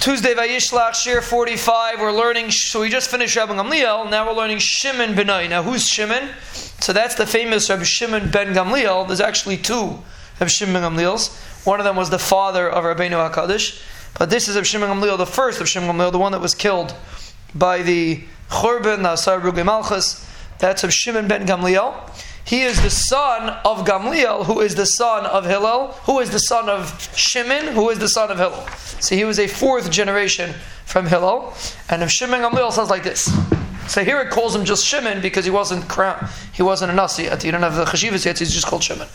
Tuesday Vayishlach Shiur 45. We're learning. So we just finished Rabbi Gamliel. Now we're learning Shimon Benai. Now who's Shimon? So that's the famous Rabbi Shimon ben Gamliel. There's actually two of Shimon Gamliels. One of them was the father of Rabbeinu Hakadosh, but this is of Shimon Gamliel, the first of Shimon Gamliel, the one that was killed by the Churban Nasar Ruge Malchus. That's of Shimon ben Gamliel. He is the son of Gamliel, who is the son of Hillel, who is the son of Shimon, who is the son of Hillel. So he was a fourth generation from Hillel. And if Shimon Gamliel sounds like this. So here it calls him just Shimon because he wasn't crown, he wasn't a Nasi yet. He didn't have the Chashivas yet, he's just called Shimon.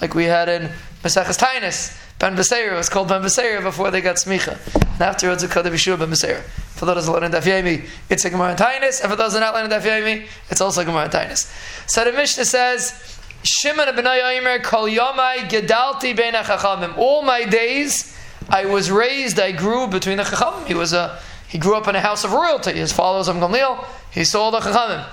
Like we had in Maseches Taanis, Ben Beseir was called Ben Beseir before they got Smicha. And afterwards it called the Yeshua Ben Beseir. For those that learn in Daf Yomi, it's a Gemara in Taanis, and for those that not learn in Daf Yomi, it's also a Gemara in Taanis. So the Mishnah says, Shimon ben Yomer kol yomai gedalti ben chachamim. All my days, I was raised, I grew between the chachamim. He was a, he grew up in a house of royalty. His fathers of Gamliel, he saw the chachamim.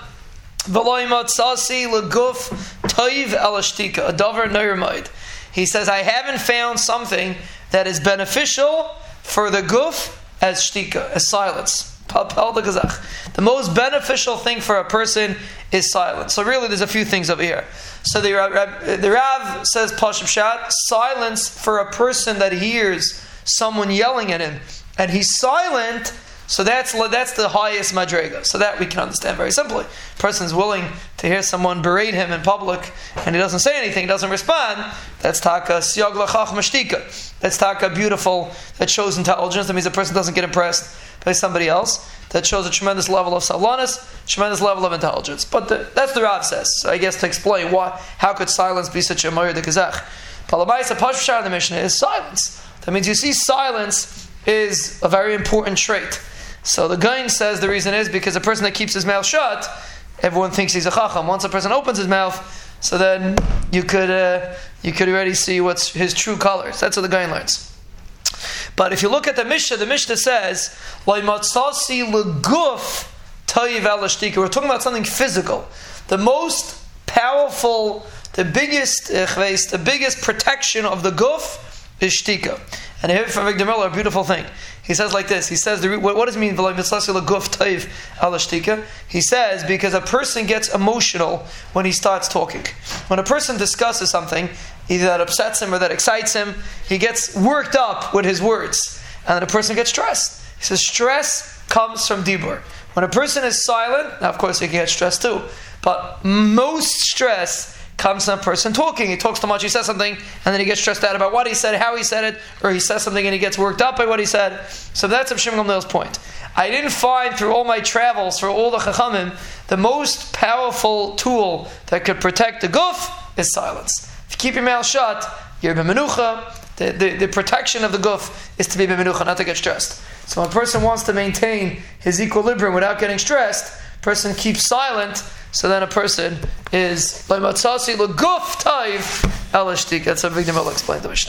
V'loy matzasi leguf toiv elashtika, a dover neurmoid. He says, I haven't found something that is beneficial for the guf as shtika, as silence. The most beneficial thing for a person is silence. So really, there's a few things over here. So the, the Rav says, Pashab Shat, silence for a person that hears someone yelling at him, and he's silent, so that's that's the highest madrega. So that we can understand very simply. A person's willing to hear someone berate him in public, and he doesn't say anything, doesn't respond. That's taka siog lachach mashtika. That's taka beautiful. That shows intelligence. That means a person doesn't get impressed by somebody else. That shows a tremendous level of salanis, tremendous level of intelligence. But the, that's the Rav says. I guess to explain why, how could silence be such a moyer de kazach? Palamaisa pashvashar in the Mishnah is silence. That means you see silence is a very important trait. So the Gain says the reason is because a person that keeps his mouth shut, everyone thinks he's a chacham. Once a person opens his mouth, so then you could uh, you could already see what's his true colors. That's what the Gain learns. But if you look at the Mishnah, the Mishnah says, "Loimatzasi leguf tayiv We're talking about something physical. The most powerful, the biggest, uh, the biggest protection of the guf is shtika. And here from Avigdor Miller, a beautiful thing. He says like this. He says, what, what does it mean? He says because a person gets emotional when he starts talking. When a person discusses something, either that upsets him or that excites him, he gets worked up with his words, and then a person gets stressed. He says stress comes from dibur. When a person is silent, now of course he can get stressed too, but most stress comes from a person talking. He talks too much, he says something, and then he gets stressed out about what he said, how he said it, or he says something and he gets worked up by what he said. So that's Rav Shimon Gamliel's point. I didn't find through all my travels, for all the chachamim, the most powerful tool that could protect the guf is silence. If you keep your mouth shut, you're b'menucha. The, the, the, protection of the guf is to be b'menucha, not to get stressed. So when a person wants to maintain his equilibrium without getting stressed, person keeps silent, so then a person is. That's what Avigdor Miller explain the Mishnah.